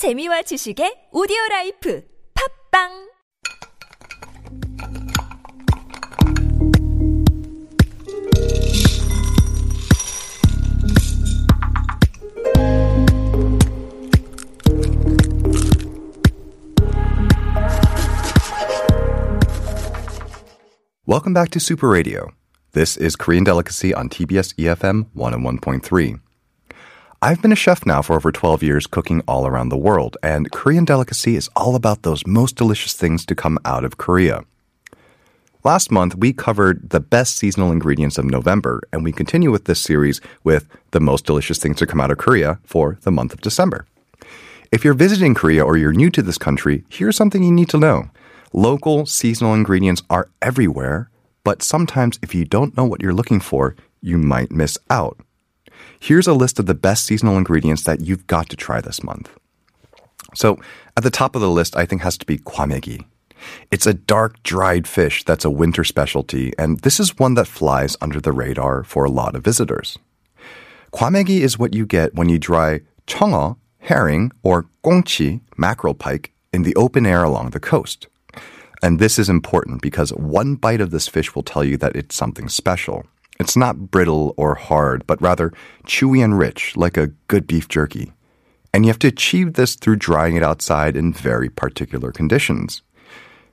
재미와 지식의 오디오 라이프 팝빵 Welcome back to Super Radio. This is Korean Delicacy on TBS EFM 101.3. I've been a chef now for over 12 years cooking all around the world, and Korean Delicacy is all about those most delicious things to come out of Korea. Last month, we covered the best seasonal ingredients of November, and we continue with this series with the most delicious things to come out of Korea for the month of December. If you're visiting Korea or you're new to this country, here's something you need to know. Local seasonal ingredients are everywhere, but sometimes if you don't know what you're looking for, you might miss out. Here's a list of the best seasonal ingredients that you've got to try this month. So, at the top of the list, I think has to be kwamegi. It's a dark, dried fish that's a winter specialty, and this is one that flies under the radar for a lot of visitors. Kwamegi is what you get when you dry chongo, herring, or gongchi, mackerel pike, in the open air along the coast. And this is important because one bite of this fish will tell you that it's something special. It's not brittle or hard, but rather chewy and rich, like a good beef jerky. And you have to achieve this through drying it outside in very particular conditions.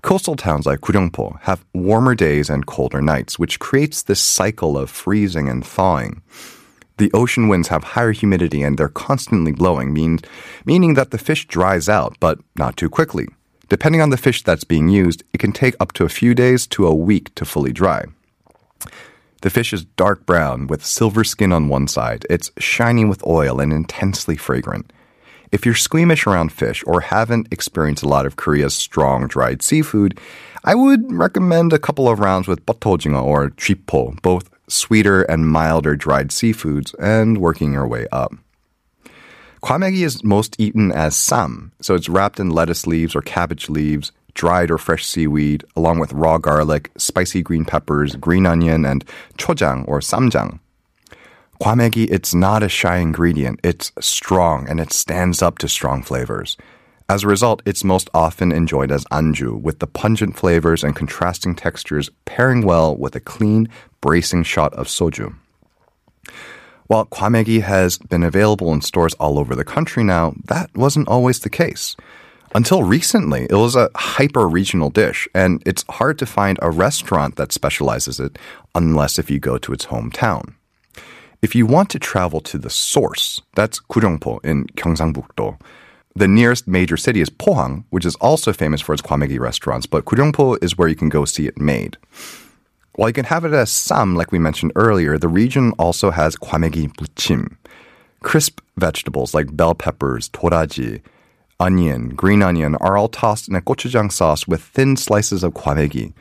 Coastal towns like Guryeongpo have warmer days and colder nights, which creates this cycle of freezing and thawing. The ocean winds have higher humidity and they're constantly blowing, mean, meaning that the fish dries out, but not too quickly. Depending on the fish that's being used, it can take up to a few days to a week to fully dry. The fish is dark brown with silver skin on one side. It's shiny with oil and intensely fragrant. If you're squeamish around fish or haven't experienced a lot of Korea's strong dried seafood, I would recommend a couple of rounds with bottojingo or chipo, both sweeter and milder dried seafoods, and working your way up. Kwamegi is most eaten as sam, so it's wrapped in lettuce leaves or cabbage leaves, dried or fresh seaweed, along with raw garlic, spicy green peppers, green onion, and chojang or samjang. Kwamegi, it's not a shy ingredient. It's strong and it stands up to strong flavors. As a result, it's most often enjoyed as anju, with the pungent flavors and contrasting textures pairing well with a clean, bracing shot of soju. While kwamegi has been available in stores all over the country now, that wasn't always the case. Until recently, it was a hyper regional dish, and it's hard to find a restaurant that specializes it unless if you go to its hometown. If you want to travel to the source, that's Guryeongpo in Gyeongsangbuk-do. The nearest major city is Pohang, which is also famous for its kwamegi restaurants, but Guryeongpo is where you can go see it made. While you can have it as sam, like we mentioned earlier, the region also has kwamegi buchim, crisp vegetables like bell peppers, toraji, onion, green onion are all tossed in a gochujang sauce with thin slices of kwamegi.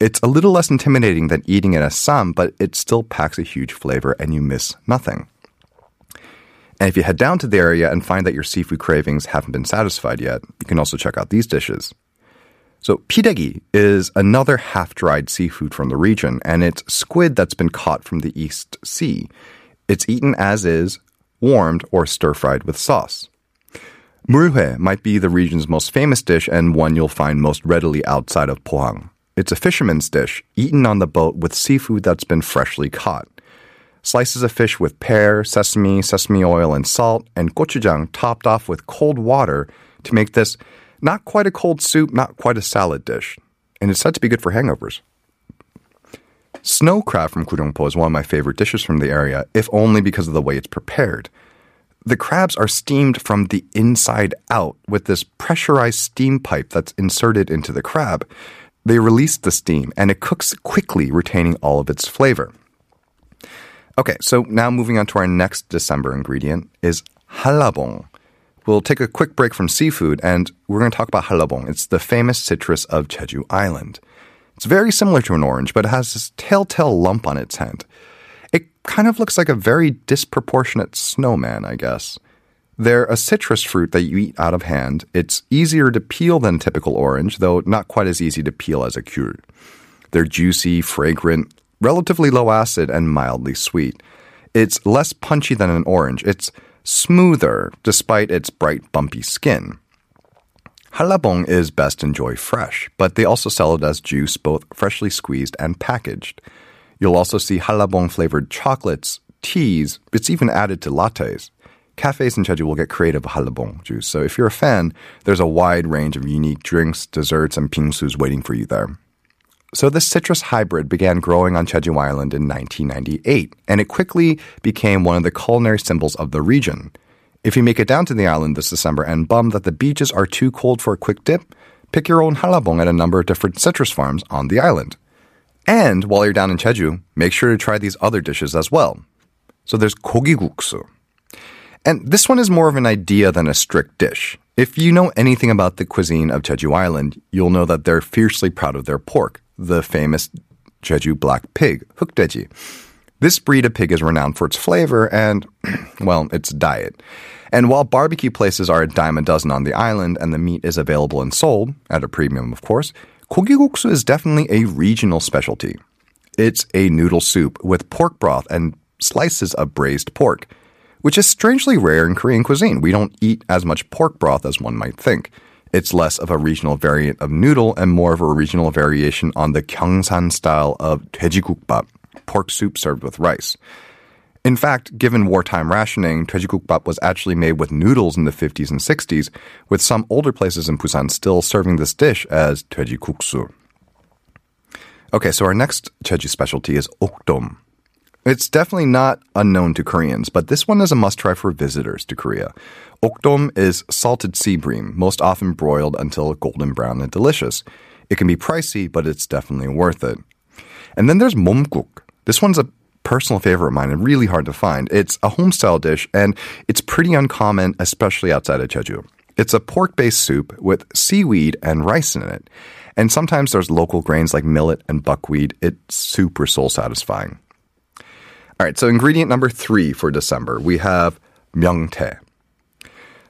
It's a little less intimidating than eating it as sam, but it still packs a huge flavor and you miss nothing. And if you head down to the area and find that your seafood cravings haven't been satisfied yet, you can also check out these dishes. So, pidegi is another half dried seafood from the region, and it's squid that's been caught from the East Sea. It's eaten as is, warmed, or stir fried with sauce. Murhue might be the region's most famous dish and one you'll find most readily outside of Pohang. It's a fisherman's dish, eaten on the boat with seafood that's been freshly caught. Slices of fish with pear, sesame, sesame oil, and salt, and gochujang topped off with cold water to make this not quite a cold soup, not quite a salad dish. And it's said to be good for hangovers. Snow crab from Guryeongpo is one of my favorite dishes from the area, if only because of the way it's prepared. The crabs are steamed from the inside out with this pressurized steam pipe that's inserted into the crab. They release the steam and it cooks quickly, retaining all of its flavor. Okay, so now moving on to our next December ingredient is hallabong. We'll take a quick break from seafood and we're going to talk about hallabong. It's the famous citrus of Jeju Island. It's very similar to an orange, but it has this telltale lump on its head. It kind of looks like a very disproportionate snowman, I guess. They're a citrus fruit that you eat out of hand. It's easier to peel than typical orange, though not quite as easy to peel as a 귤. They're juicy, fragrant, relatively low acid, and mildly sweet. It's less punchy than an orange. It's smoother despite its bright, bumpy skin. Hallabong is best enjoyed fresh, but they also sell it as juice, both freshly squeezed and packaged. You'll also see hallabong flavored chocolates, teas, it's even added to lattes. Cafes in Jeju will get creative with hallabong juice, so if you're a fan, there's a wide range of unique drinks, desserts, and bingsus waiting for you there. So this citrus hybrid began growing on Jeju Island in 1998, and it quickly became one of the culinary symbols of the region. If you make it down to the island this December and bum that the beaches are too cold for a quick dip, pick your own hallabong at a number of different citrus farms on the island. And while you're down in Jeju, make sure to try these other dishes as well. So there's guksu, And this one is more of an idea than a strict dish. If you know anything about the cuisine of Jeju Island, you'll know that they're fiercely proud of their pork, the famous Jeju black pig, hukdeji. This breed of pig is renowned for its flavor and, well, its diet. And while barbecue places are a dime a dozen on the island and the meat is available and sold, at a premium of course, Kogiguksu is definitely a regional specialty. It's a noodle soup with pork broth and slices of braised pork, which is strangely rare in Korean cuisine. We don't eat as much pork broth as one might think. It's less of a regional variant of noodle and more of a regional variation on the Gyeongsang style of 돼지국밥, pork soup served with rice. In fact, given wartime rationing, Tejikukbap was actually made with noodles in the 50s and 60s, with some older places in Busan still serving this dish as Tejikuksu. Okay, so our next Jeju specialty is okdom. It's definitely not unknown to Koreans, but this one is a must try for visitors to Korea. Okdom is salted sea bream, most often broiled until golden brown and delicious. It can be pricey, but it's definitely worth it. And then there's momguk. This one's a personal favorite of mine and really hard to find. It's a homestyle dish and it's pretty uncommon, especially outside of Jeju. It's a pork based soup with seaweed and rice in it. And sometimes there's local grains like millet and buckwheat. It's super soul satisfying. All right, so ingredient number three for December, we have myungtae.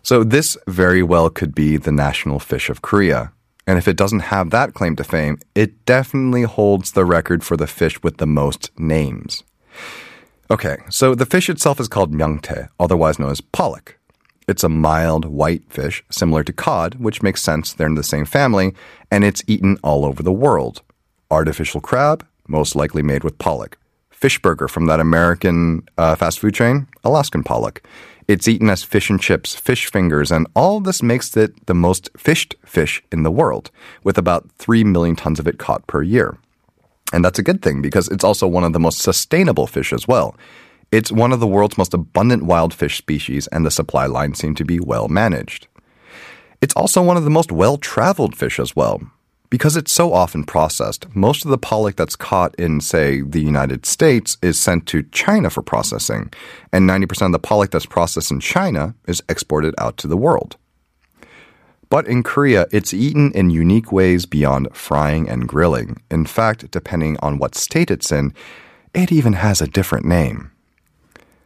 So this very well could be the national fish of Korea. And if it doesn't have that claim to fame, it definitely holds the record for the fish with the most names. Okay, so the fish itself is called myungtae, otherwise known as pollock. It's a mild white fish, similar to cod, which makes sense, they're in the same family, and it's eaten all over the world. Artificial crab, most likely made with pollock. Fish burger from that American uh, fast food chain, Alaskan pollock. It's eaten as fish and chips, fish fingers, and all this makes it the most fished fish in the world, with about 3 million tons of it caught per year. And that's a good thing because it's also one of the most sustainable fish as well. It's one of the world's most abundant wild fish species, and the supply lines seem to be well managed. It's also one of the most well traveled fish as well. Because it's so often processed, most of the pollock that's caught in, say, the United States is sent to China for processing, and 90% of the pollock that's processed in China is exported out to the world. But in Korea, it's eaten in unique ways beyond frying and grilling. In fact, depending on what state it's in, it even has a different name.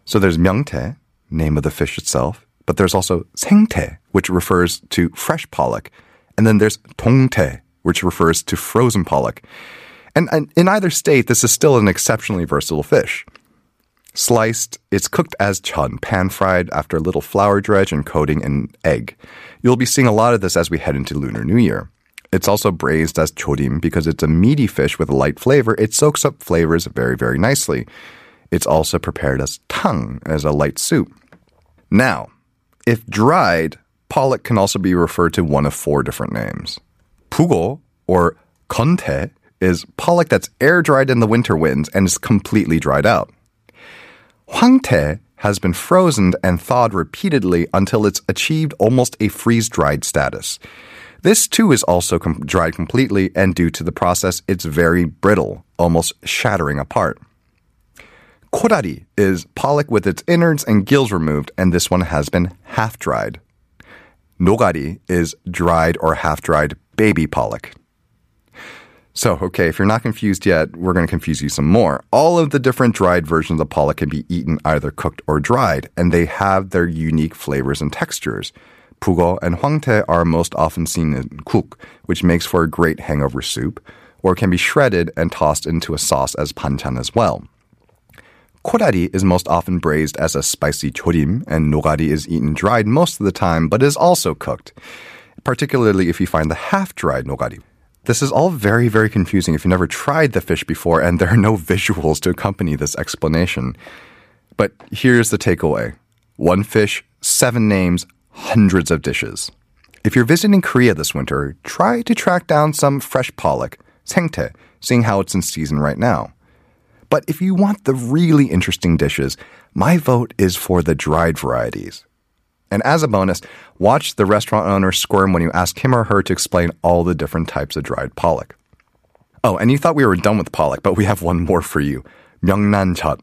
So there's myungtae, name of the fish itself, but there's also 생tae, which refers to fresh pollock, and then there's 동tae, which refers to frozen pollock. And in either state, this is still an exceptionally versatile fish. Sliced, it's cooked as chun, pan fried after a little flour dredge and coating in egg. You'll be seeing a lot of this as we head into Lunar New Year. It's also braised as chorim because it's a meaty fish with a light flavor. It soaks up flavors very, very nicely. It's also prepared as tang, as a light soup. Now, if dried, pollock can also be referred to one of four different names. Pugo, or konte, is pollock that's air dried in the winter winds and is completely dried out. Hwangtae has been frozen and thawed repeatedly until it's achieved almost a freeze dried status. This too is also com- dried completely, and due to the process, it's very brittle, almost shattering apart. Kodari is pollock with its innards and gills removed, and this one has been half dried. Nogari is dried or half dried baby pollock. So, okay, if you're not confused yet, we're going to confuse you some more. All of the different dried versions of the pollock can be eaten either cooked or dried, and they have their unique flavors and textures. Pugo and hwangtae are most often seen in kuk, which makes for a great hangover soup, or can be shredded and tossed into a sauce as panchan as well. Kodari is most often braised as a spicy chorim, and nogari is eaten dried most of the time, but is also cooked, particularly if you find the half-dried nogari. This is all very, very confusing if you've never tried the fish before, and there are no visuals to accompany this explanation. But here's the takeaway one fish, seven names, hundreds of dishes. If you're visiting Korea this winter, try to track down some fresh pollock, sengtae, seeing how it's in season right now. But if you want the really interesting dishes, my vote is for the dried varieties. And as a bonus, watch the restaurant owner squirm when you ask him or her to explain all the different types of dried pollock. Oh, and you thought we were done with pollock, but we have one more for you. Myeongnan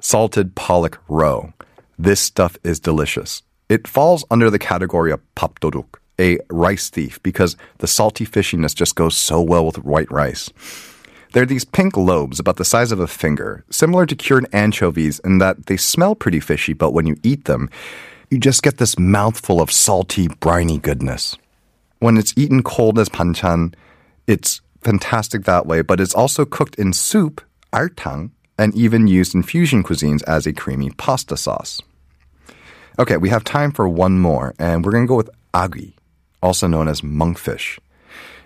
salted pollock roe. This stuff is delicious. It falls under the category of papdoruk, a rice thief, because the salty fishiness just goes so well with white rice. They're these pink lobes about the size of a finger, similar to cured anchovies in that they smell pretty fishy, but when you eat them, you just get this mouthful of salty, briny goodness. When it's eaten cold as panchan, it's fantastic that way, but it's also cooked in soup, artang, and even used in fusion cuisines as a creamy pasta sauce. Okay, we have time for one more, and we're going to go with agi, also known as monkfish.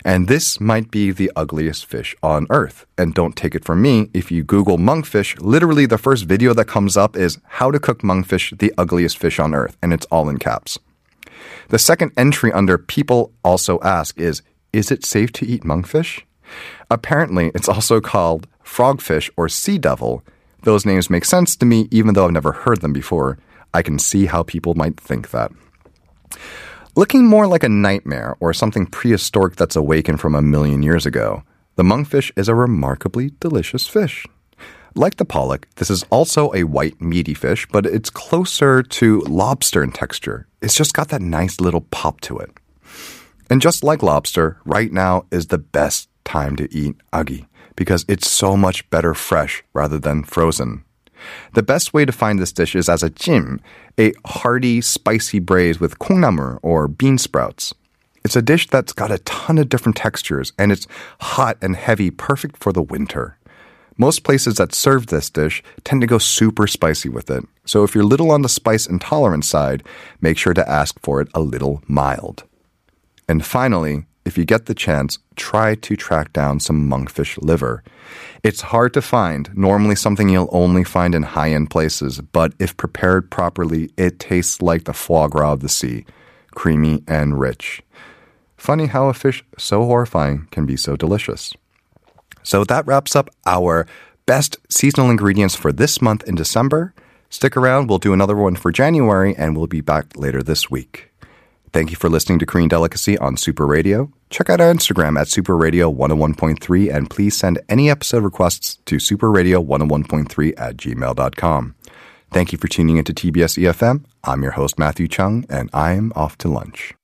And this might be the ugliest fish on earth. And don't take it from me. If you Google monkfish, literally the first video that comes up is how to cook monkfish, the ugliest fish on earth. And it's all in caps. The second entry under people also ask is, is it safe to eat monkfish? Apparently, it's also called frogfish or sea devil. Those names make sense to me, even though I've never heard them before. I can see how people might think that. Looking more like a nightmare or something prehistoric that's awakened from a million years ago, the monkfish is a remarkably delicious fish. Like the pollock, this is also a white, meaty fish, but it's closer to lobster in texture. It's just got that nice little pop to it. And just like lobster, right now is the best time to eat agi because it's so much better fresh rather than frozen. The best way to find this dish is as a jim, a hearty, spicy braise with kongnamul or bean sprouts. It's a dish that's got a ton of different textures and it's hot and heavy, perfect for the winter. Most places that serve this dish tend to go super spicy with it, so if you're little on the spice intolerance side, make sure to ask for it a little mild. And finally, if you get the chance, try to track down some monkfish liver. It's hard to find, normally something you'll only find in high end places, but if prepared properly, it tastes like the foie gras of the sea creamy and rich. Funny how a fish so horrifying can be so delicious. So that wraps up our best seasonal ingredients for this month in December. Stick around, we'll do another one for January, and we'll be back later this week. Thank you for listening to Korean Delicacy on Super Radio. Check out our Instagram at Super Radio 101.3 and please send any episode requests to superradio101.3 at gmail.com. Thank you for tuning into TBS EFM. I'm your host, Matthew Chung, and I'm off to lunch.